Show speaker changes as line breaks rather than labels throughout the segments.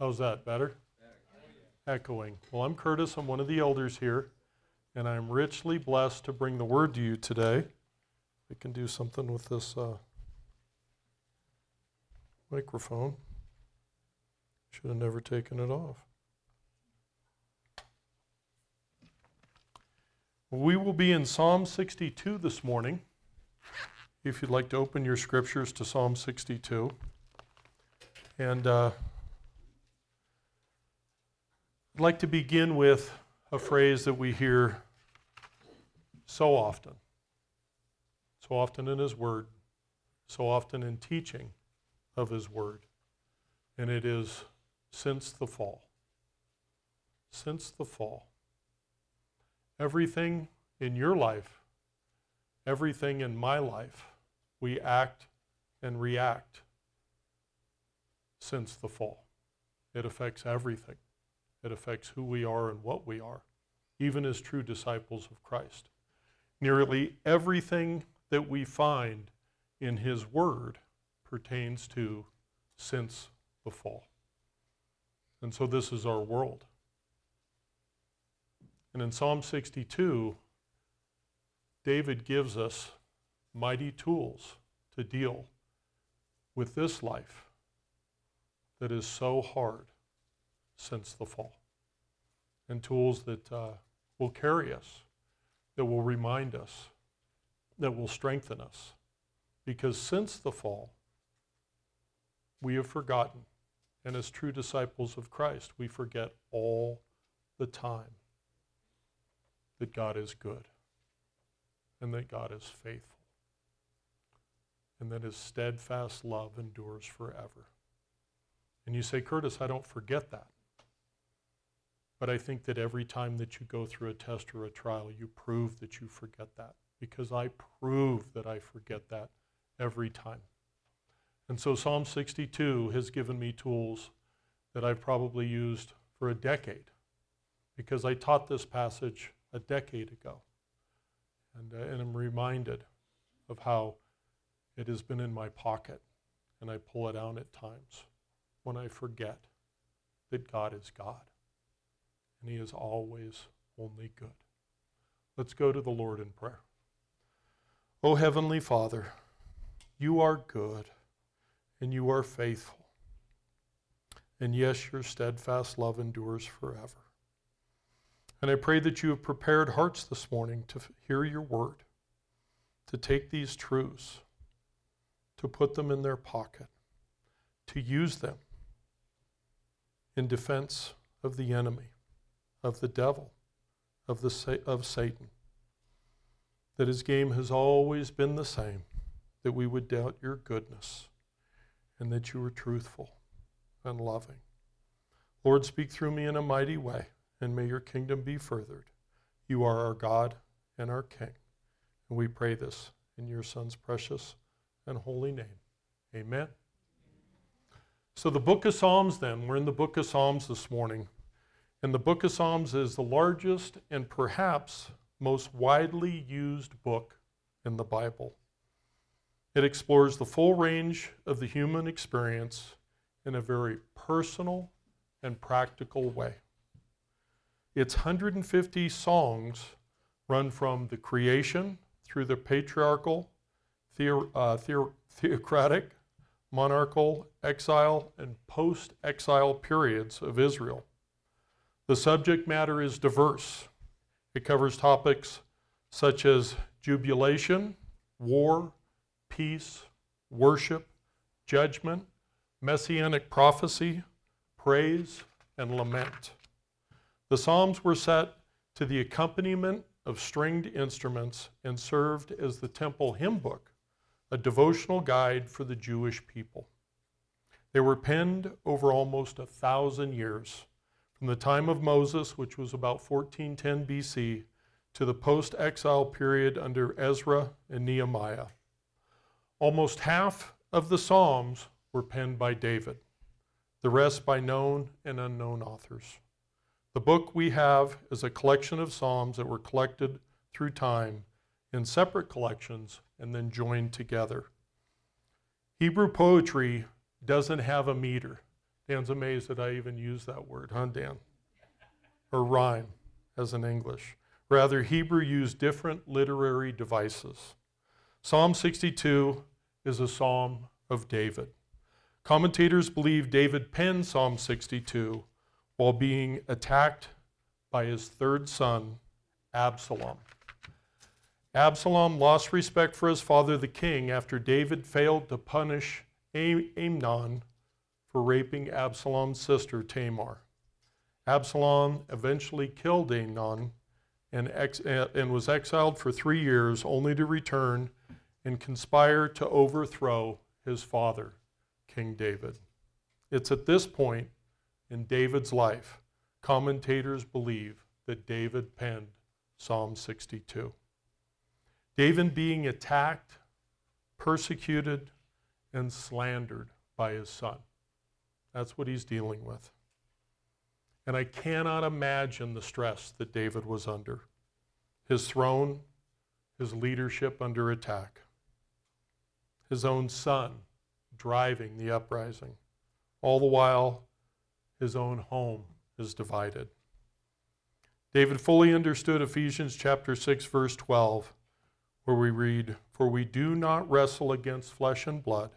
How's that? Better? Echoing. Well, I'm Curtis. I'm one of the elders here, and I'm richly blessed to bring the word to you today. We can do something with this uh, microphone. Should have never taken it off. We will be in Psalm 62 this morning. If you'd like to open your scriptures to Psalm 62. And uh, I'd like to begin with a phrase that we hear so often, so often in His Word, so often in teaching of His Word, and it is since the fall. Since the fall. Everything in your life, everything in my life, we act and react since the fall. It affects everything. It affects who we are and what we are, even as true disciples of Christ. Nearly everything that we find in His Word pertains to since the fall. And so this is our world. And in Psalm 62, David gives us mighty tools to deal with this life that is so hard since the fall, and tools that uh, will carry us, that will remind us, that will strengthen us. Because since the fall, we have forgotten. And as true disciples of Christ, we forget all the time that God is good and that God is faithful and that his steadfast love endures forever. And you say, Curtis, I don't forget that. But I think that every time that you go through a test or a trial, you prove that you forget that because I prove that I forget that every time. And so Psalm 62 has given me tools that I've probably used for a decade because I taught this passage a decade ago. And, uh, and I'm reminded of how it has been in my pocket and I pull it out at times when I forget that God is God and He is always only good. Let's go to the Lord in prayer. O Heavenly Father, you are good and you are faithful. And yes, your steadfast love endures forever. And I pray that you have prepared hearts this morning to hear your word, to take these truths, to put them in their pocket, to use them in defense of the enemy, of the devil, of, the, of Satan. That his game has always been the same that we would doubt your goodness and that you were truthful and loving. Lord, speak through me in a mighty way, and may your kingdom be furthered. You are our God and our King. And we pray this in your Son's precious and holy name. Amen. So, the book of Psalms, then, we're in the book of Psalms this morning. And the book of Psalms is the largest and perhaps most widely used book in the Bible. It explores the full range of the human experience in a very personal and practical way. Its 150 songs run from the creation through the patriarchal, uh, theocratic, monarchical, exile, and post exile periods of Israel. The subject matter is diverse. It covers topics such as jubilation, war, peace, worship, judgment, messianic prophecy, praise, and lament. The Psalms were set to the accompaniment of stringed instruments and served as the temple hymn book a devotional guide for the Jewish people. They were penned over almost a thousand years, from the time of Moses, which was about 1410 BC, to the post exile period under Ezra and Nehemiah. Almost half of the Psalms were penned by David, the rest by known and unknown authors. The book we have is a collection of Psalms that were collected through time in separate collections and then joined together. Hebrew poetry doesn't have a meter, Dan's amazed that I even use that word, huh, Dan? Or rhyme, as in English. Rather, Hebrew used different literary devices. Psalm 62 is a psalm of David. Commentators believe David penned Psalm 62 while being attacked by his third son, Absalom. Absalom lost respect for his father, the king, after David failed to punish Amnon for raping Absalom's sister, Tamar. Absalom eventually killed Amnon and, ex- and was exiled for three years, only to return and conspire to overthrow his father, King David. It's at this point in David's life, commentators believe that David penned Psalm 62. David being attacked, persecuted, and slandered by his son. That's what he's dealing with. And I cannot imagine the stress that David was under. His throne, his leadership under attack, his own son driving the uprising. All the while, his own home is divided. David fully understood Ephesians chapter 6 verse 12 where we read, "For we do not wrestle against flesh and blood,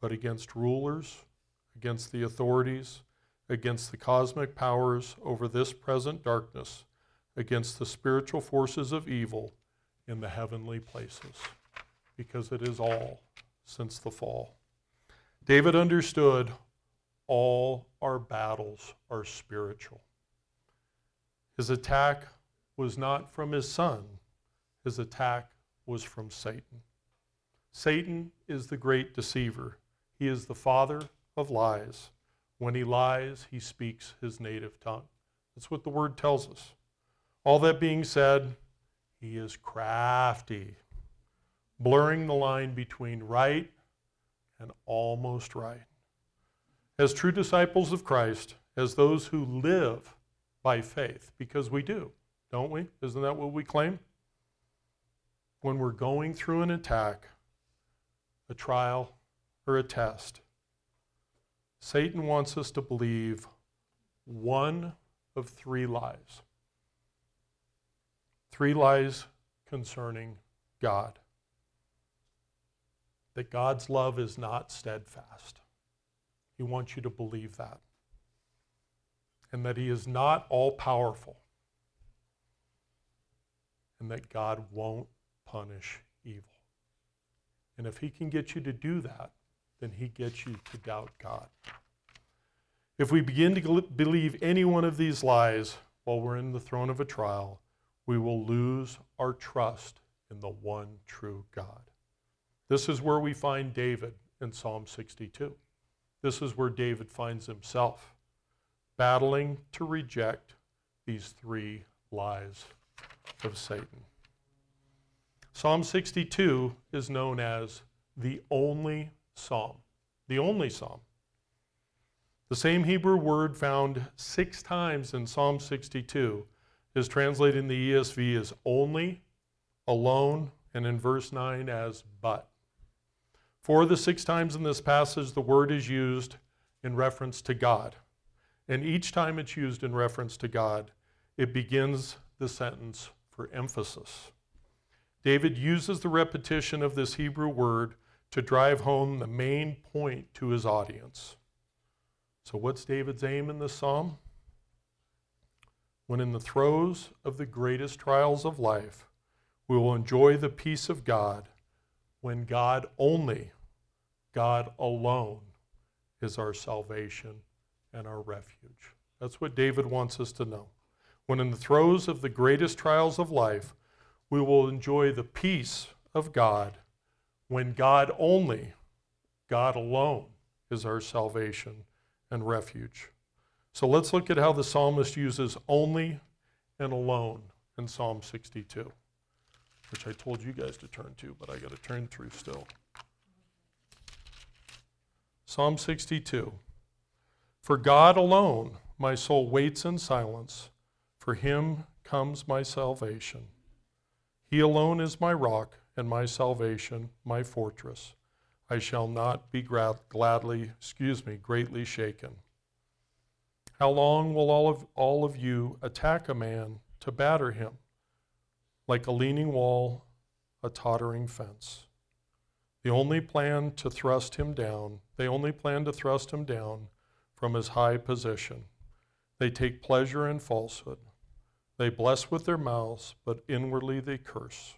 but against rulers, against the authorities, against the cosmic powers over this present darkness, against the spiritual forces of evil in the heavenly places, because it is all since the fall. David understood all our battles are spiritual. His attack was not from his son, his attack was from Satan. Satan is the great deceiver. He is the father of lies. When he lies, he speaks his native tongue. That's what the word tells us. All that being said, he is crafty, blurring the line between right and almost right. As true disciples of Christ, as those who live by faith, because we do, don't we? Isn't that what we claim? When we're going through an attack, a trial, or a test, Satan wants us to believe one of three lies. Three lies concerning God that God's love is not steadfast. He wants you to believe that. And that He is not all powerful. And that God won't punish evil. And if He can get you to do that, then He gets you to doubt God. If we begin to believe any one of these lies while we're in the throne of a trial, we will lose our trust in the one true God. This is where we find David in Psalm 62. This is where David finds himself, battling to reject these three lies of Satan. Psalm 62 is known as the only psalm. The only psalm. The same Hebrew word found six times in Psalm 62 is translated in the ESV as only, alone, and in verse 9 as but. Four of the six times in this passage, the word is used in reference to God. And each time it's used in reference to God, it begins the sentence for emphasis. David uses the repetition of this Hebrew word to drive home the main point to his audience. So, what's David's aim in this psalm? When in the throes of the greatest trials of life, we will enjoy the peace of God when God only, God alone, is our salvation and our refuge. That's what David wants us to know. When in the throes of the greatest trials of life, we will enjoy the peace of God when God only, God alone, is our salvation and refuge. So let's look at how the psalmist uses only and alone in Psalm 62 which I told you guys to turn to, but I got to turn through still. Psalm 62 For God alone my soul waits in silence, for him comes my salvation. He alone is my rock and my salvation, my fortress. I shall not be glad, gladly, excuse me, greatly shaken. How long will all of, all of you attack a man to batter him? Like a leaning wall, a tottering fence. The only plan to thrust him down, they only plan to thrust him down from his high position. They take pleasure in falsehood. They bless with their mouths, but inwardly they curse.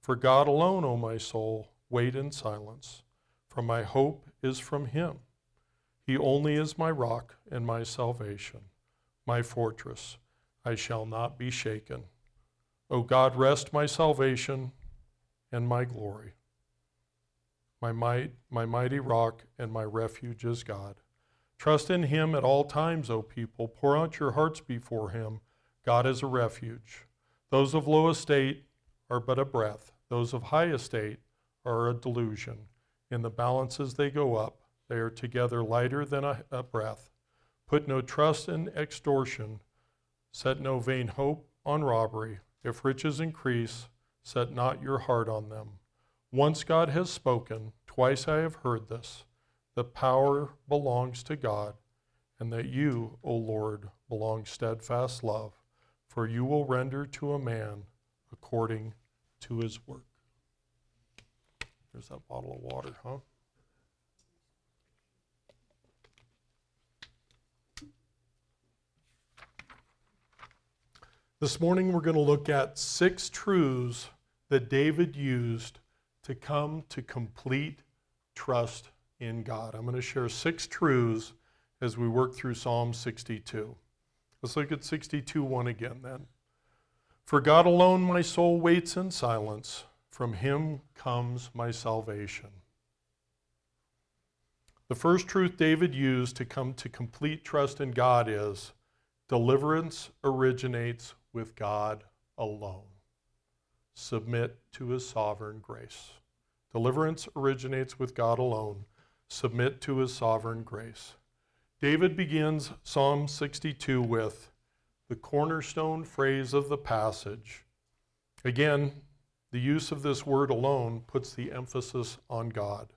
For God alone, O my soul, wait in silence, for my hope is from him. He only is my rock and my salvation, my fortress. I shall not be shaken. O God, rest my salvation and my glory. My might, my mighty rock, and my refuge is God. Trust in him at all times, O people. Pour out your hearts before him. God is a refuge. Those of low estate are but a breath, those of high estate are a delusion. In the balances they go up, they are together lighter than a, a breath. Put no trust in extortion, set no vain hope on robbery. If riches increase, set not your heart on them. Once God has spoken, twice I have heard this the power belongs to God, and that you, O Lord, belong steadfast love, for you will render to a man according to his work. There's that bottle of water, huh? This morning we're going to look at six truths that David used to come to complete trust in God. I'm going to share six truths as we work through Psalm 62. Let's look at 62 1 again then. For God alone my soul waits in silence, from him comes my salvation. The first truth David used to come to complete trust in God is deliverance originates with God alone. Submit to his sovereign grace. Deliverance originates with God alone. Submit to his sovereign grace. David begins Psalm 62 with the cornerstone phrase of the passage. Again, the use of this word alone puts the emphasis on God.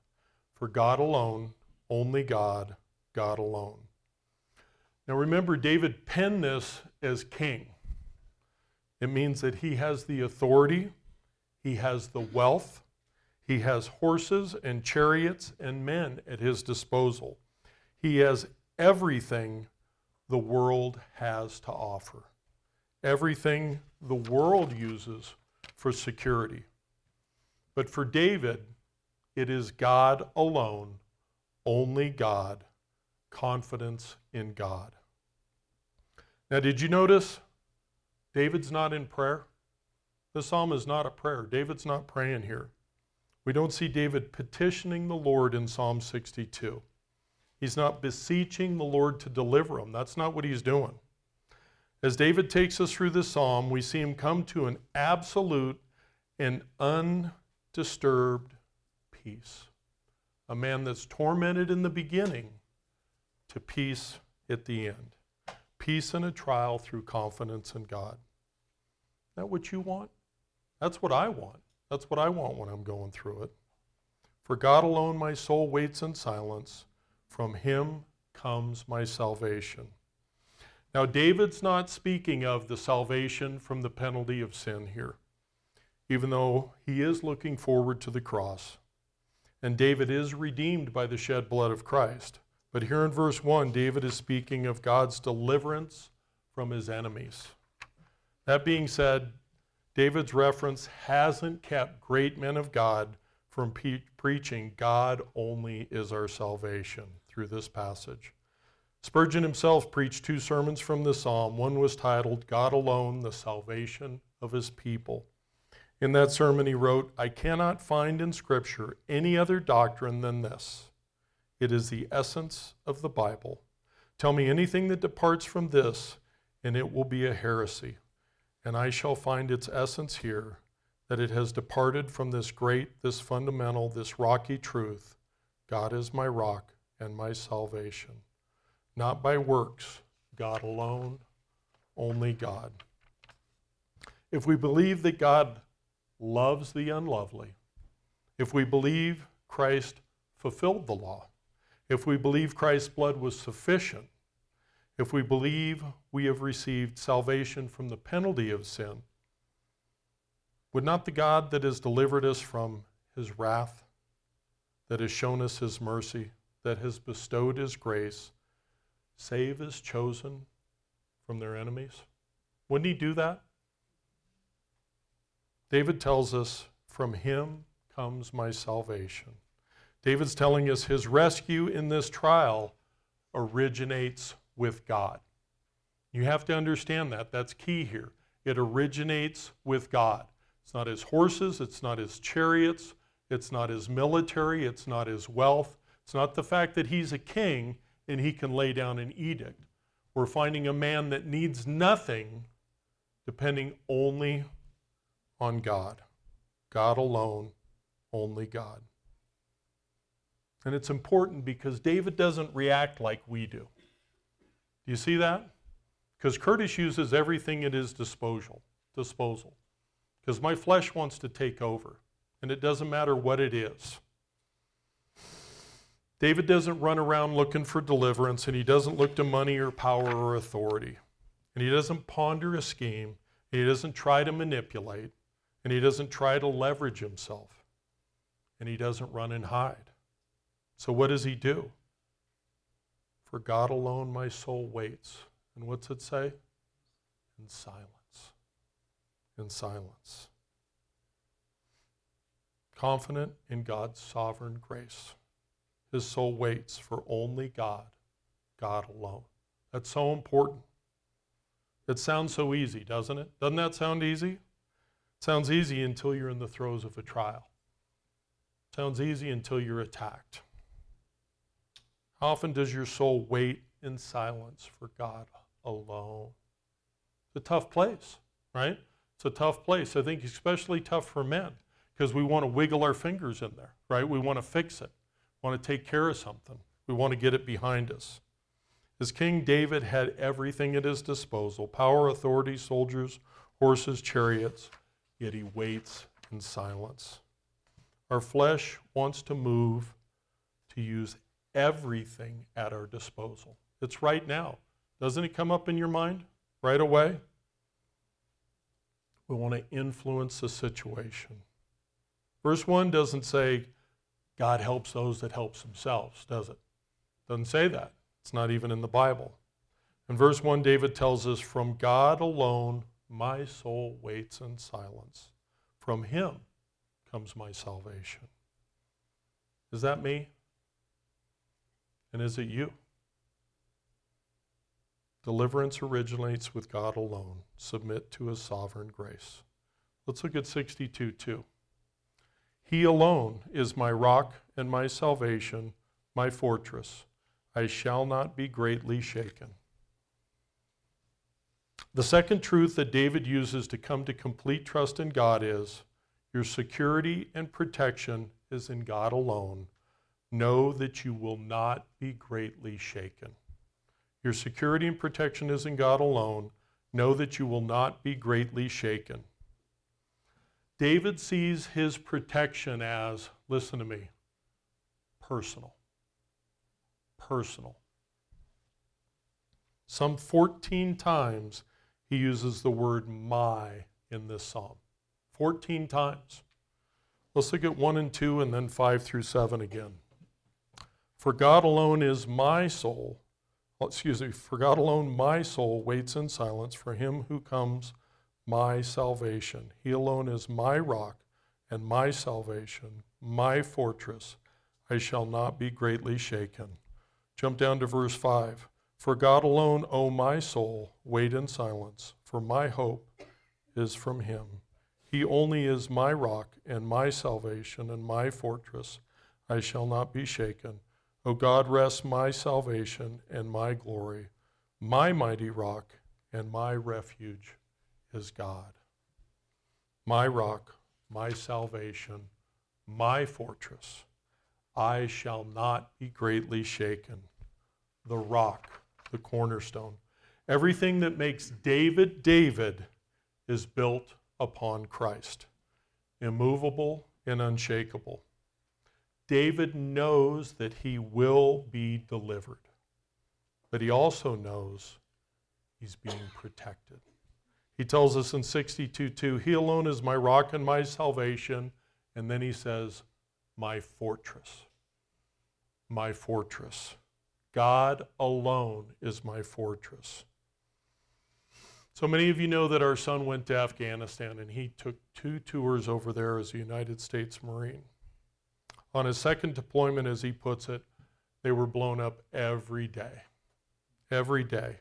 For God alone, only God, God alone. Now remember, David penned this as king. It means that he has the authority, he has the wealth, he has horses and chariots and men at his disposal. He has everything the world has to offer, everything the world uses for security. But for David, it is God alone, only God, confidence in God. Now, did you notice David's not in prayer. The psalm is not a prayer. David's not praying here. We don't see David petitioning the Lord in Psalm 62. He's not beseeching the Lord to deliver him. That's not what he's doing. As David takes us through this psalm, we see him come to an absolute and undisturbed peace. A man that's tormented in the beginning to peace at the end peace in a trial through confidence in God. Is that what you want? That's what I want. That's what I want when I'm going through it. For God alone my soul waits in silence. From him comes my salvation. Now, David's not speaking of the salvation from the penalty of sin here, even though he is looking forward to the cross. And David is redeemed by the shed blood of Christ. But here in verse 1, David is speaking of God's deliverance from his enemies. That being said, David's reference hasn't kept great men of God from pe- preaching God only is our salvation through this passage. Spurgeon himself preached two sermons from the psalm. One was titled, God Alone, the Salvation of His People. In that sermon, he wrote, I cannot find in Scripture any other doctrine than this it is the essence of the Bible. Tell me anything that departs from this, and it will be a heresy. And I shall find its essence here that it has departed from this great, this fundamental, this rocky truth God is my rock and my salvation. Not by works, God alone, only God. If we believe that God loves the unlovely, if we believe Christ fulfilled the law, if we believe Christ's blood was sufficient, if we believe we have received salvation from the penalty of sin, would not the God that has delivered us from his wrath, that has shown us his mercy, that has bestowed his grace, save his chosen from their enemies? Wouldn't he do that? David tells us, From him comes my salvation. David's telling us his rescue in this trial originates with God. You have to understand that. That's key here. It originates with God. It's not his horses, it's not his chariots, it's not his military, it's not his wealth, it's not the fact that he's a king and he can lay down an edict. We're finding a man that needs nothing depending only on God. God alone, only God. And it's important because David doesn't react like we do. Do you see that? Because Curtis uses everything at his disposal. Disposal. Because my flesh wants to take over, and it doesn't matter what it is. David doesn't run around looking for deliverance, and he doesn't look to money or power or authority. And he doesn't ponder a scheme, and he doesn't try to manipulate, and he doesn't try to leverage himself, and he doesn't run and hide. So, what does he do? For God alone my soul waits. And what's it say? In silence. In silence. Confident in God's sovereign grace. His soul waits for only God, God alone. That's so important. It sounds so easy, doesn't it? Doesn't that sound easy? It sounds easy until you're in the throes of a trial. It sounds easy until you're attacked. How often does your soul wait in silence for God alone? It's a tough place, right? It's a tough place. I think especially tough for men because we want to wiggle our fingers in there, right? We want to fix it want to take care of something. We want to get it behind us. As King David had everything at his disposal power, authority, soldiers, horses, chariots, yet he waits in silence. Our flesh wants to move to use everything at our disposal. It's right now. Doesn't it come up in your mind right away? We want to influence the situation. Verse 1 doesn't say, God helps those that helps themselves, does it? Doesn't say that. It's not even in the Bible. In verse 1, David tells us, From God alone my soul waits in silence. From him comes my salvation. Is that me? And is it you? Deliverance originates with God alone. Submit to his sovereign grace. Let's look at 62 2. He alone is my rock and my salvation, my fortress. I shall not be greatly shaken. The second truth that David uses to come to complete trust in God is your security and protection is in God alone. Know that you will not be greatly shaken. Your security and protection is in God alone. Know that you will not be greatly shaken. David sees his protection as, listen to me, personal. Personal. Some 14 times he uses the word my in this psalm. 14 times. Let's look at 1 and 2 and then 5 through 7 again. For God alone is my soul. Excuse me. For God alone my soul waits in silence for him who comes my salvation. He alone is my rock and my salvation, my fortress. I shall not be greatly shaken. Jump down to verse 5. For God alone, O my soul, wait in silence, for my hope is from him. He only is my rock and my salvation and my fortress. I shall not be shaken. O God, rest my salvation and my glory, my mighty rock and my refuge is God. My rock, my salvation, my fortress. I shall not be greatly shaken. The rock, the cornerstone. Everything that makes David David is built upon Christ, immovable and unshakable. David knows that he will be delivered. but he also knows he's being protected. He tells us in 62:2, He alone is my rock and my salvation. And then he says, My fortress. My fortress. God alone is my fortress. So many of you know that our son went to Afghanistan and he took two tours over there as a United States Marine. On his second deployment, as he puts it, they were blown up every day. Every day.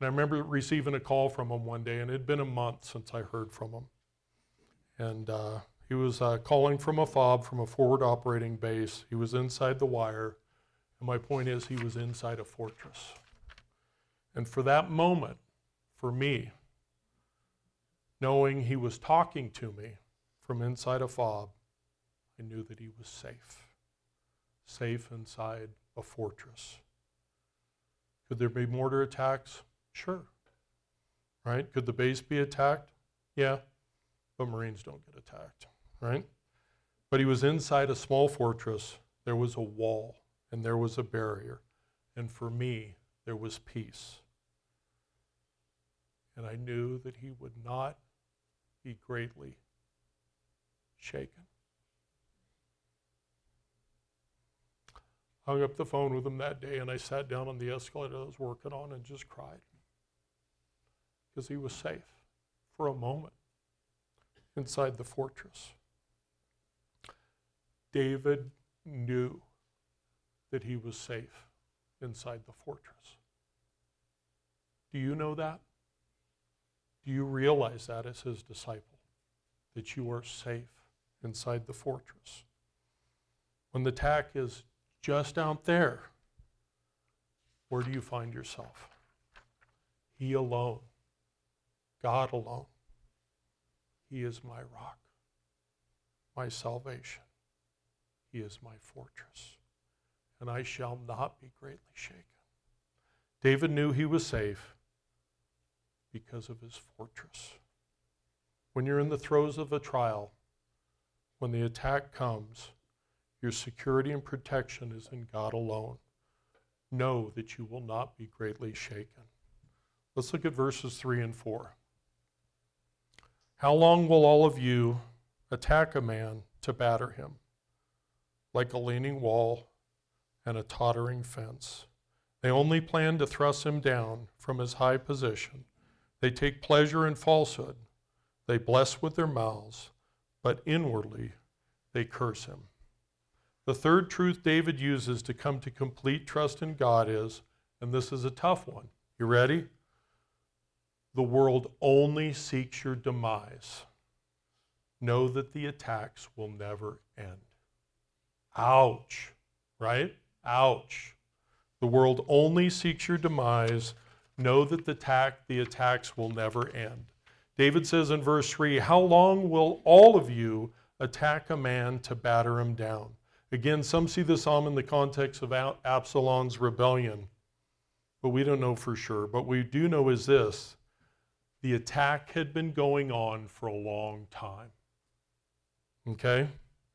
And I remember receiving a call from him one day, and it had been a month since I heard from him. And uh, he was uh, calling from a fob from a forward operating base. He was inside the wire. And my point is, he was inside a fortress. And for that moment, for me, knowing he was talking to me from inside a fob, I knew that he was safe, safe inside a fortress. Could there be mortar attacks? Sure. Right? Could the base be attacked? Yeah. But Marines don't get attacked, right? But he was inside a small fortress. There was a wall and there was a barrier. And for me, there was peace and I knew that he would not be greatly shaken. Hung up the phone with him that day, and I sat down on the escalator I was working on and just cried because he was safe for a moment inside the fortress. David knew that he was safe inside the fortress. Do you know that? Do you realize that as his disciple? That you are safe inside the fortress? When the attack is just out there, where do you find yourself? He alone, God alone. He is my rock, my salvation. He is my fortress, and I shall not be greatly shaken. David knew he was safe because of his fortress. When you're in the throes of a trial, when the attack comes, your security and protection is in God alone. Know that you will not be greatly shaken. Let's look at verses 3 and 4. How long will all of you attack a man to batter him? Like a leaning wall and a tottering fence. They only plan to thrust him down from his high position they take pleasure in falsehood. They bless with their mouths, but inwardly they curse him. The third truth David uses to come to complete trust in God is, and this is a tough one. You ready? The world only seeks your demise. Know that the attacks will never end. Ouch, right? Ouch. The world only seeks your demise. Know that the attack, the attacks will never end. David says in verse 3, How long will all of you attack a man to batter him down? Again, some see the psalm um, in the context of Absalom's rebellion, but we don't know for sure. But we do know is this the attack had been going on for a long time. Okay?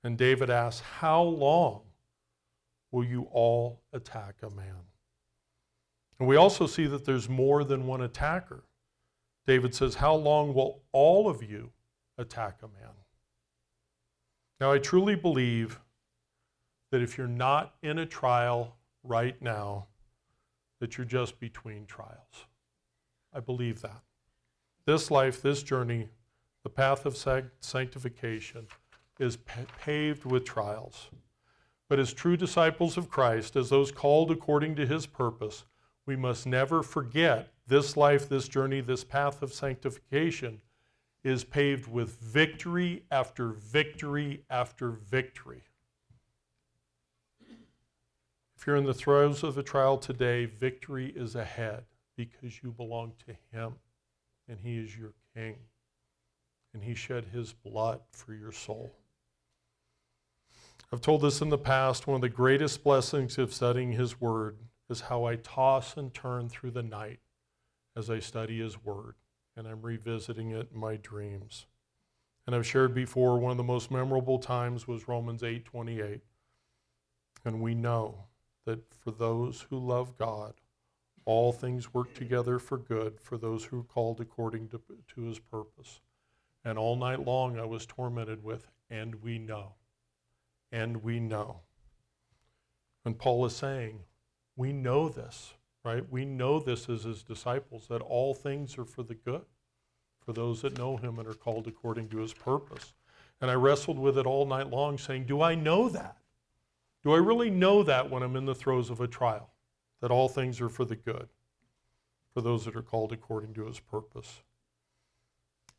And David asks, How long will you all attack a man? And we also see that there's more than one attacker. David says, How long will all of you attack a man? Now, I truly believe that if you're not in a trial right now, that you're just between trials. I believe that. This life, this journey, the path of sanctification is paved with trials. But as true disciples of Christ, as those called according to his purpose, we must never forget this life, this journey, this path of sanctification is paved with victory after victory after victory. If you're in the throes of a trial today, victory is ahead because you belong to Him and He is your King and He shed His blood for your soul. I've told this in the past. One of the greatest blessings of studying His Word is how I toss and turn through the night as I study His Word, and I'm revisiting it in my dreams. And I've shared before, one of the most memorable times was Romans 8 28. And we know that for those who love God, all things work together for good for those who are called according to, to his purpose. And all night long I was tormented with, and we know. And we know. And Paul is saying, we know this, right? We know this as his disciples, that all things are for the good, for those that know him and are called according to his purpose. And I wrestled with it all night long, saying, Do I know that? Do I really know that when I'm in the throes of a trial? That all things are for the good, for those that are called according to his purpose?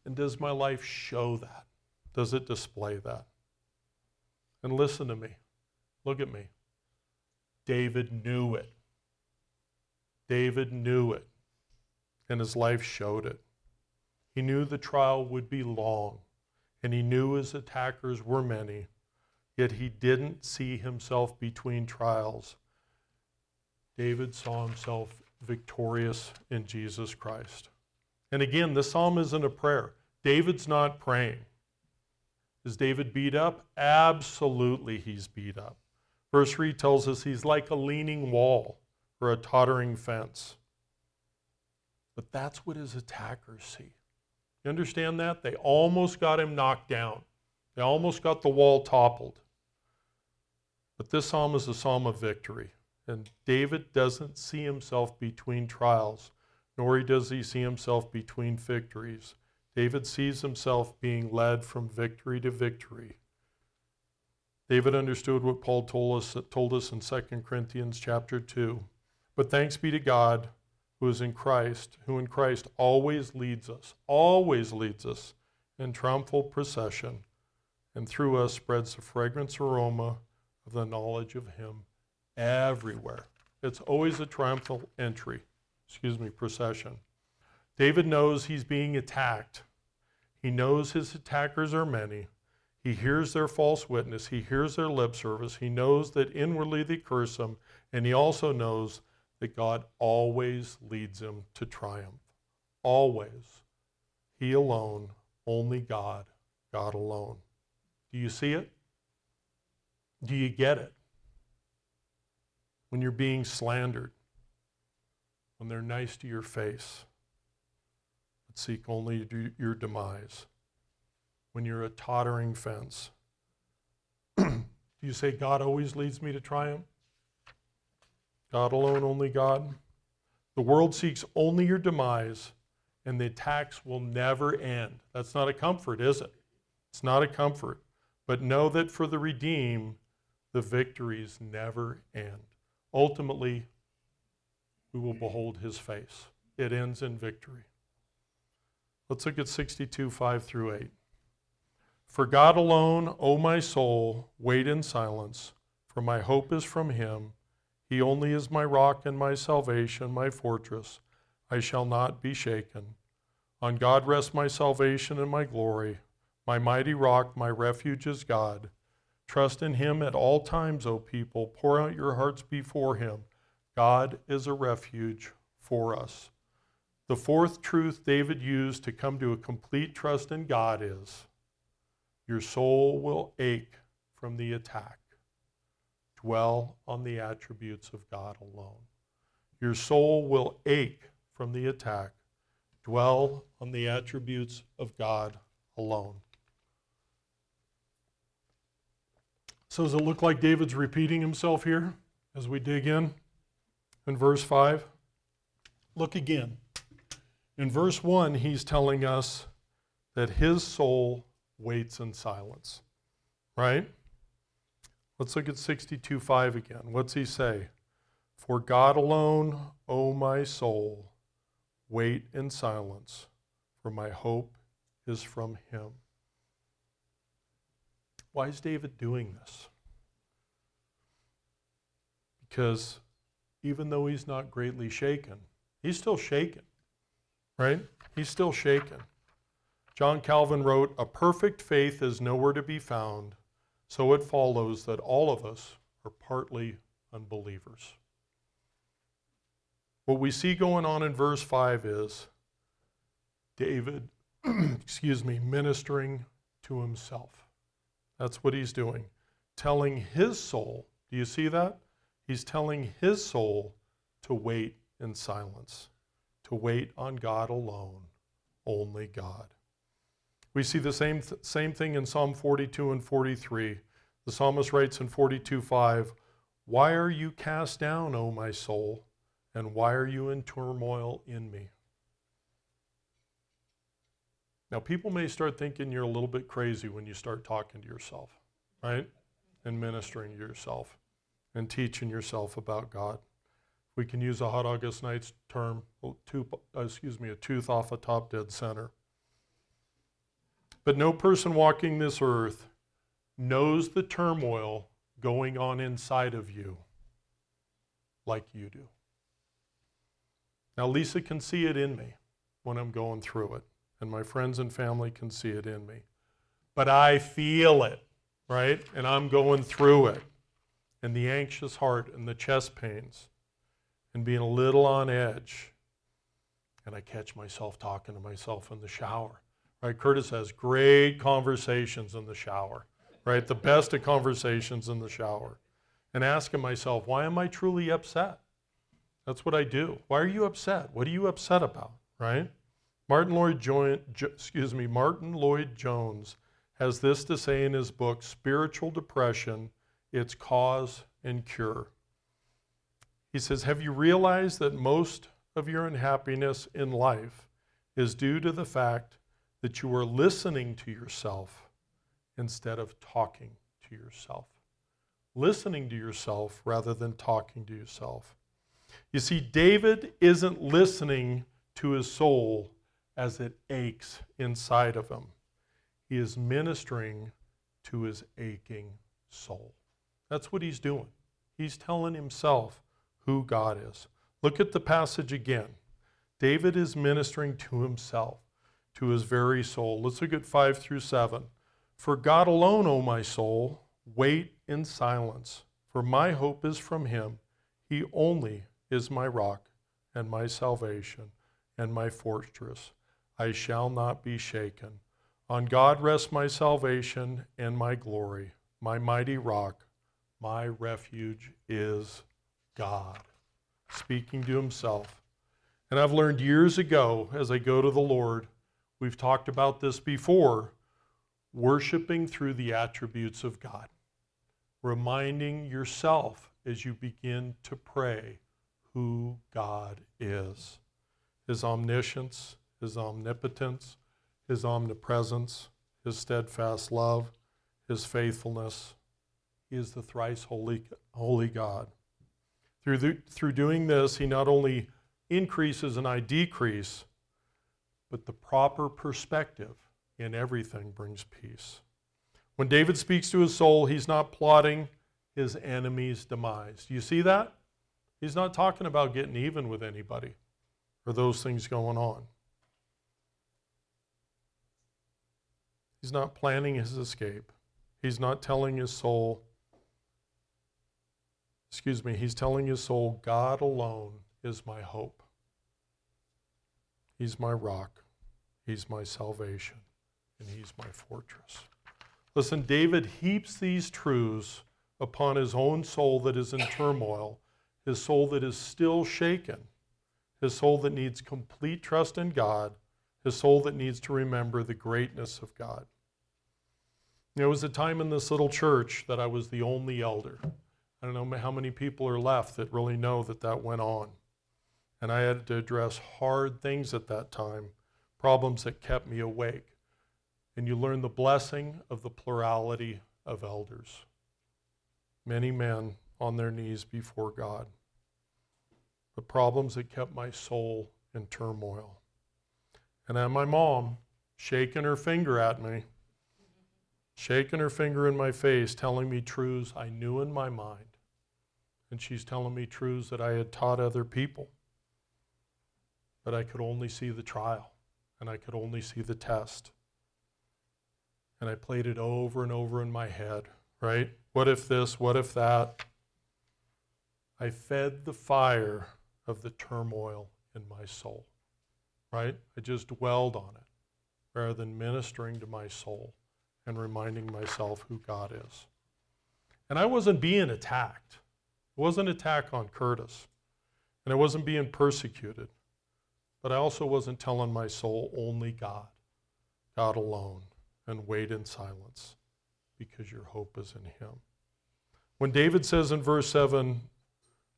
And does my life show that? Does it display that? And listen to me. Look at me. David knew it. David knew it, and his life showed it. He knew the trial would be long, and he knew his attackers were many, yet he didn't see himself between trials. David saw himself victorious in Jesus Christ. And again, this psalm isn't a prayer. David's not praying. Is David beat up? Absolutely, he's beat up. Verse 3 tells us he's like a leaning wall or a tottering fence. But that's what his attackers see. You understand that? They almost got him knocked down, they almost got the wall toppled. But this psalm is a psalm of victory. And David doesn't see himself between trials, nor does he see himself between victories. David sees himself being led from victory to victory. David understood what Paul told us, told us in 2 Corinthians chapter 2. But thanks be to God who is in Christ, who in Christ always leads us, always leads us in triumphal procession, and through us spreads the fragrance aroma of the knowledge of Him everywhere. It's always a triumphal entry, excuse me, procession. David knows he's being attacked. He knows his attackers are many. He hears their false witness. He hears their lip service. He knows that inwardly they curse him. And he also knows that God always leads him to triumph. Always. He alone, only God, God alone. Do you see it? Do you get it? When you're being slandered, when they're nice to your face, but seek only your demise when you're a tottering fence? Do you say, God always leads me to triumph? God alone, only God? The world seeks only your demise, and the attacks will never end. That's not a comfort, is it? It's not a comfort. But know that for the redeemed, the victories never end. Ultimately, we will behold his face. It ends in victory. Let's look at 62, 5 through 8. For God alone, O my soul, wait in silence, for my hope is from him. He only is my rock and my salvation, my fortress. I shall not be shaken. On God rests my salvation and my glory. My mighty rock, my refuge is God. Trust in him at all times, O people. Pour out your hearts before him. God is a refuge for us. The fourth truth David used to come to a complete trust in God is your soul will ache from the attack. Dwell on the attributes of God alone. Your soul will ache from the attack. Dwell on the attributes of God alone. So, does it look like David's repeating himself here as we dig in in verse 5? Look again. In verse 1, he's telling us that his soul waits in silence. Right? Let's look at 62:5 again. What's he say? For God alone, O my soul, wait in silence, for my hope is from him. Why is David doing this? Because even though he's not greatly shaken, he's still shaken, right? He's still shaken. John Calvin wrote, A perfect faith is nowhere to be found, so it follows that all of us are partly unbelievers. What we see going on in verse 5 is David, excuse me, ministering to himself. That's what he's doing. Telling his soul, do you see that? He's telling his soul to wait in silence, to wait on God alone, only God. We see the same, th- same thing in Psalm 42 and 43. The psalmist writes in 42 5, Why are you cast down, O my soul? And why are you in turmoil in me? Now, people may start thinking you're a little bit crazy when you start talking to yourself, right? And ministering to yourself and teaching yourself about God. We can use a hot August night's term, tooth, uh, excuse me, a tooth off a top dead center. But no person walking this earth knows the turmoil going on inside of you like you do. Now, Lisa can see it in me when I'm going through it, and my friends and family can see it in me. But I feel it, right? And I'm going through it. And the anxious heart and the chest pains and being a little on edge. And I catch myself talking to myself in the shower. Right? Curtis has great conversations in the shower, right? The best of conversations in the shower. And asking myself, why am I truly upset? That's what I do. Why are you upset? What are you upset about? Right? Martin Lloyd jo- excuse me, Martyn Lloyd-Jones has this to say in his book Spiritual Depression: Its Cause and Cure. He says, "Have you realized that most of your unhappiness in life is due to the fact that you are listening to yourself instead of talking to yourself? Listening to yourself rather than talking to yourself." You see, David isn't listening to his soul as it aches inside of him. He is ministering to his aching soul. That's what he's doing. He's telling himself who God is. Look at the passage again. David is ministering to himself, to his very soul. Let's look at 5 through 7. For God alone, O my soul, wait in silence, for my hope is from him. He only is my rock and my salvation and my fortress. I shall not be shaken. On God rests my salvation and my glory. My mighty rock, my refuge is God. Speaking to himself. And I've learned years ago as I go to the Lord, we've talked about this before, worshiping through the attributes of God. Reminding yourself as you begin to pray who God is His omniscience, His omnipotence, His omnipresence, His steadfast love, His faithfulness. He is the thrice holy, holy God. Through, the, through doing this, He not only increases and I decrease, but the proper perspective in everything brings peace. When David speaks to his soul, he's not plotting his enemy's demise. Do you see that? He's not talking about getting even with anybody or those things going on. He's not planning his escape. He's not telling his soul, excuse me, he's telling his soul, God alone is my hope. He's my rock. He's my salvation. And he's my fortress. Listen, David heaps these truths upon his own soul that is in turmoil his soul that is still shaken, his soul that needs complete trust in God, his soul that needs to remember the greatness of God. There was a time in this little church that I was the only elder. I don't know how many people are left that really know that that went on. And I had to address hard things at that time, problems that kept me awake. And you learn the blessing of the plurality of elders. Many men on their knees before God. The problems that kept my soul in turmoil. And then my mom shaking her finger at me, shaking her finger in my face, telling me truths I knew in my mind. And she's telling me truths that I had taught other people. But I could only see the trial and I could only see the test. And I played it over and over in my head, right? What if this? What if that? I fed the fire of the turmoil in my soul, right? I just dwelled on it rather than ministering to my soul and reminding myself who God is. And I wasn't being attacked. It wasn't an attack on Curtis. And I wasn't being persecuted. But I also wasn't telling my soul only God, God alone, and wait in silence because your hope is in Him. When David says in verse 7,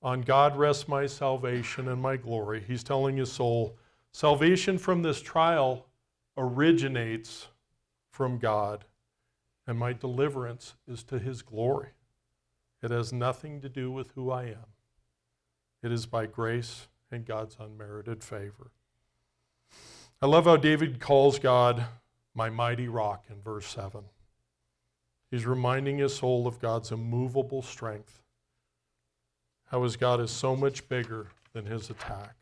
On God rests my salvation and my glory, he's telling his soul, Salvation from this trial originates from God, and my deliverance is to his glory. It has nothing to do with who I am. It is by grace and God's unmerited favor. I love how David calls God my mighty rock in verse 7. He's reminding his soul of God's immovable strength, how his God is so much bigger than his attack.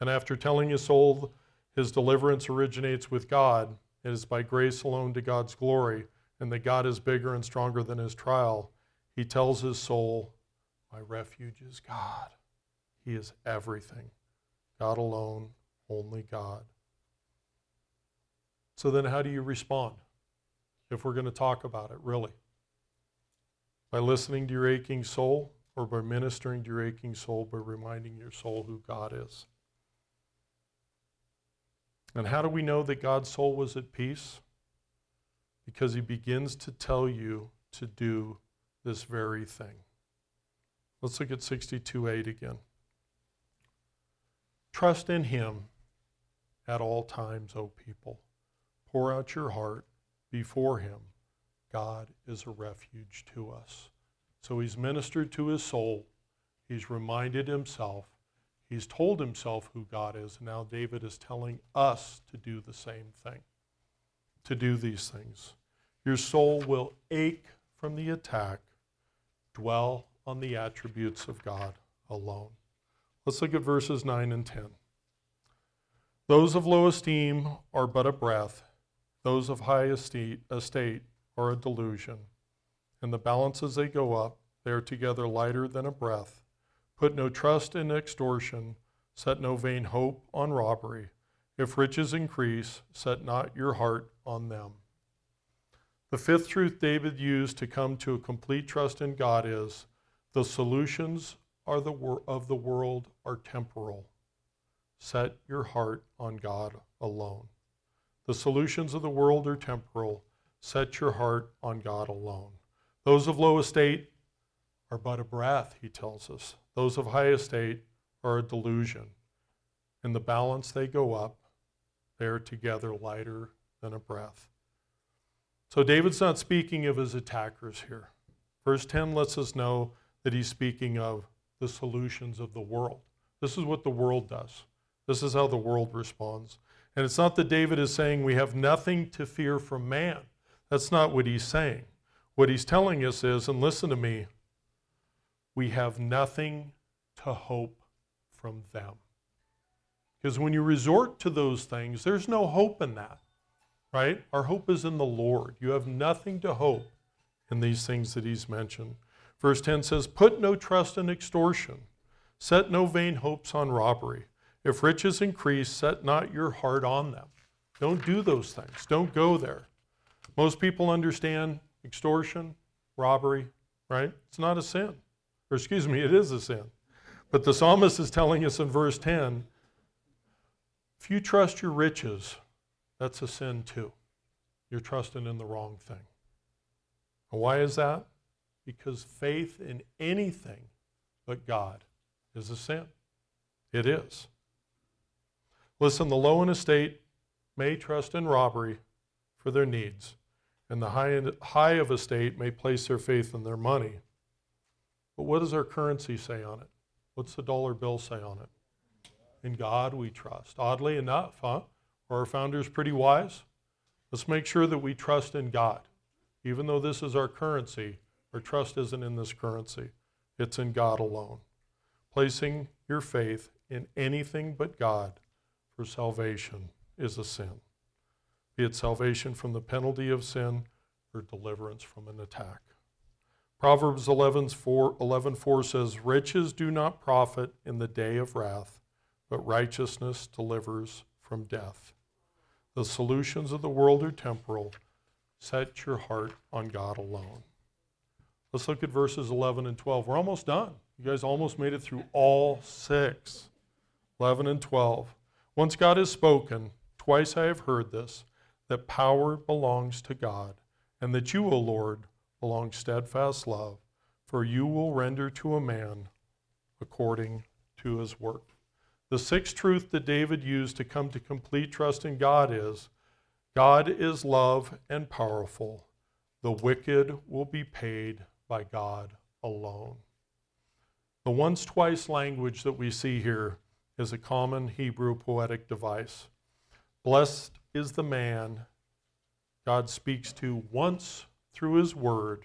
And after telling his soul his deliverance originates with God, it is by grace alone to God's glory, and that God is bigger and stronger than his trial, he tells his soul, My refuge is God. He is everything. God alone, only God. So then, how do you respond if we're going to talk about it, really? By listening to your aching soul or by ministering to your aching soul by reminding your soul who God is? And how do we know that God's soul was at peace? Because he begins to tell you to do this very thing. Let's look at 62 8 again. Trust in him at all times, O people. Pour out your heart before him. God is a refuge to us. So he's ministered to his soul. He's reminded himself. He's told himself who God is. And now David is telling us to do the same thing, to do these things. Your soul will ache from the attack. Dwell on the attributes of God alone. Let's look at verses 9 and 10. Those of low esteem are but a breath, those of high estate, estate are a delusion. In the balance as they go up, they are together lighter than a breath. Put no trust in extortion, set no vain hope on robbery. If riches increase, set not your heart on them. The fifth truth David used to come to a complete trust in God is the solutions are the wor- of the world are temporal. Set your heart on God alone. The solutions of the world are temporal. Set your heart on God alone. Those of low estate are but a breath, he tells us. Those of high estate are a delusion. In the balance they go up, they are together lighter than a breath. So David's not speaking of his attackers here. Verse 10 lets us know that he's speaking of the solutions of the world. This is what the world does. This is how the world responds. And it's not that David is saying we have nothing to fear from man. That's not what he's saying. What he's telling us is, and listen to me, we have nothing to hope from them. Because when you resort to those things, there's no hope in that, right? Our hope is in the Lord. You have nothing to hope in these things that he's mentioned. Verse 10 says, Put no trust in extortion, set no vain hopes on robbery. If riches increase, set not your heart on them. Don't do those things. Don't go there. Most people understand extortion, robbery, right? It's not a sin. Or excuse me, it is a sin. But the psalmist is telling us in verse 10 if you trust your riches, that's a sin too. You're trusting in the wrong thing. And why is that? Because faith in anything but God is a sin. It is. Listen, the low in estate may trust in robbery for their needs, and the high, high of estate may place their faith in their money. But what does our currency say on it? What's the dollar bill say on it? In God we trust. Oddly enough, huh? Are our founders pretty wise? Let's make sure that we trust in God. Even though this is our currency, our trust isn't in this currency, it's in God alone. Placing your faith in anything but God for salvation is a sin, be it salvation from the penalty of sin or deliverance from an attack. Proverbs 11 4, 11, 4 says, Riches do not profit in the day of wrath, but righteousness delivers from death. The solutions of the world are temporal. Set your heart on God alone. Let's look at verses 11 and 12. We're almost done. You guys almost made it through all six 11 and 12. Once God has spoken, twice I have heard this, that power belongs to God, and that you, O Lord, belong steadfast love, for you will render to a man according to his work. The sixth truth that David used to come to complete trust in God is God is love and powerful. The wicked will be paid by God alone. The once twice language that we see here is a common Hebrew poetic device. Blessed is the man God speaks to once through his word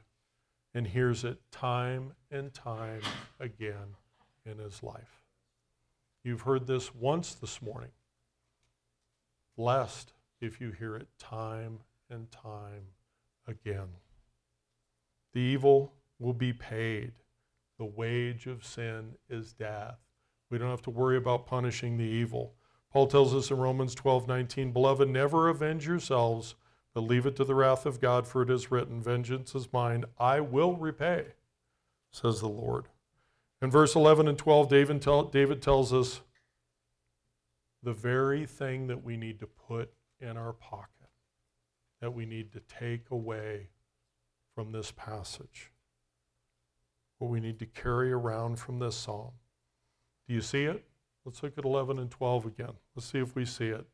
and hears it time and time again in his life. You've heard this once this morning. Blessed if you hear it time and time again. The evil will be paid. The wage of sin is death. We don't have to worry about punishing the evil. Paul tells us in Romans 12 19, Beloved, never avenge yourselves, but leave it to the wrath of God, for it is written, Vengeance is mine, I will repay, says the Lord. In verse 11 and 12, David, tell, David tells us the very thing that we need to put in our pocket, that we need to take away from this passage, what we need to carry around from this psalm. Do you see it? Let's look at 11 and 12 again. Let's see if we see it.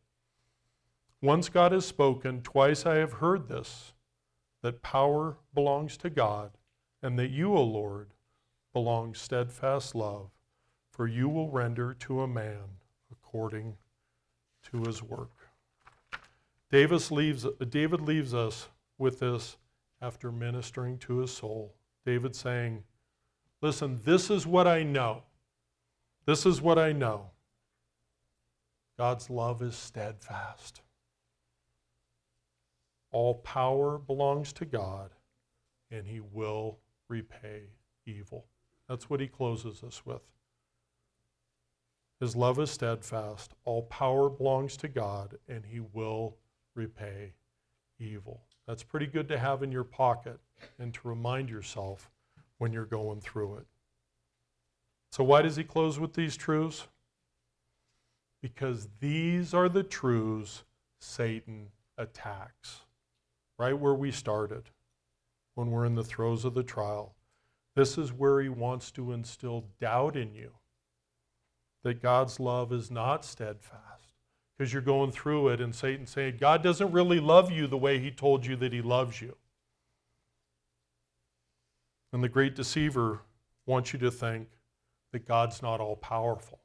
Once God has spoken, twice I have heard this, that power belongs to God, and that you, O Lord, belong steadfast love, for you will render to a man according to his work. Davis leaves, David leaves us with this after ministering to his soul. David saying, Listen, this is what I know. This is what I know God's love is steadfast. All power belongs to God, and He will repay evil. That's what He closes us with. His love is steadfast. All power belongs to God, and He will repay evil. That's pretty good to have in your pocket and to remind yourself when you're going through it. So, why does he close with these truths? Because these are the truths Satan attacks. Right where we started, when we're in the throes of the trial. This is where he wants to instill doubt in you that God's love is not steadfast. Because you're going through it and Satan saying, God doesn't really love you the way he told you that he loves you. And the great deceiver wants you to think, that God's not all powerful.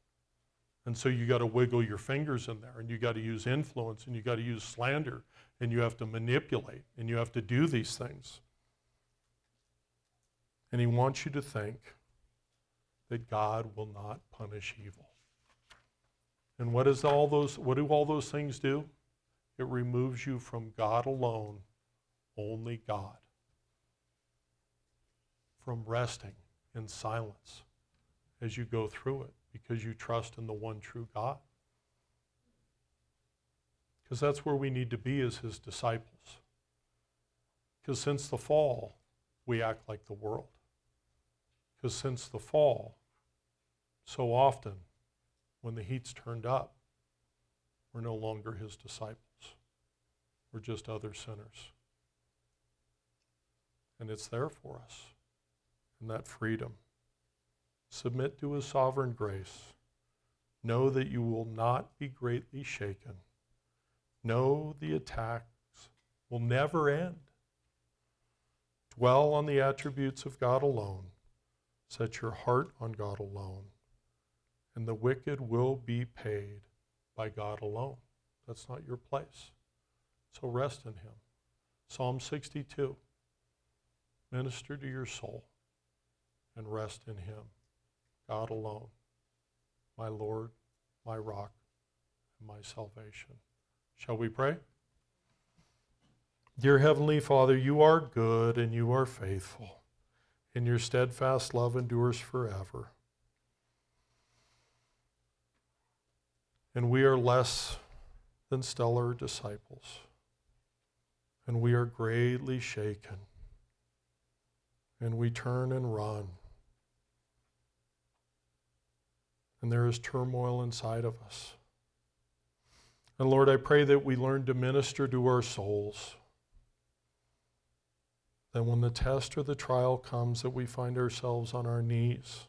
And so you got to wiggle your fingers in there and you got to use influence and you got to use slander and you have to manipulate and you have to do these things. And he wants you to think that God will not punish evil. And what is all those what do all those things do? It removes you from God alone, only God. From resting in silence as you go through it because you trust in the one true God. Because that's where we need to be as his disciples. Because since the fall, we act like the world. Because since the fall, so often when the heat's turned up, we're no longer his disciples. We're just other sinners. And it's there for us in that freedom. Submit to his sovereign grace. Know that you will not be greatly shaken. Know the attacks will never end. Dwell on the attributes of God alone. Set your heart on God alone. And the wicked will be paid by God alone. That's not your place. So rest in Him. Psalm 62 Minister to your soul and rest in Him. God alone, my Lord, my rock, and my salvation. Shall we pray? Dear Heavenly Father, you are good and you are faithful, and your steadfast love endures forever. And we are less than stellar disciples, and we are greatly shaken, and we turn and run and there is turmoil inside of us. And Lord, I pray that we learn to minister to our souls. That when the test or the trial comes, that we find ourselves on our knees,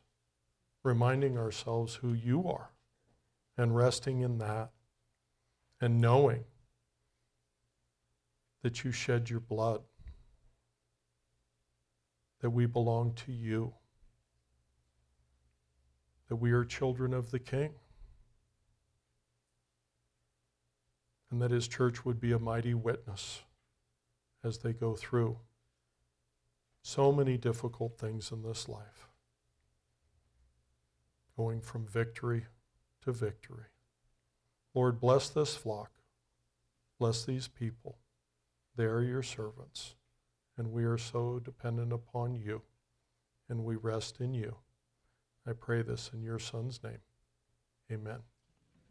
reminding ourselves who you are and resting in that and knowing that you shed your blood, that we belong to you, that we are children of the King, and that his church would be a mighty witness as they go through so many difficult things in this life, going from victory to victory. Lord, bless this flock, bless these people. They are your servants, and we are so dependent upon you, and we rest in you. I pray this in your Son's name. Amen.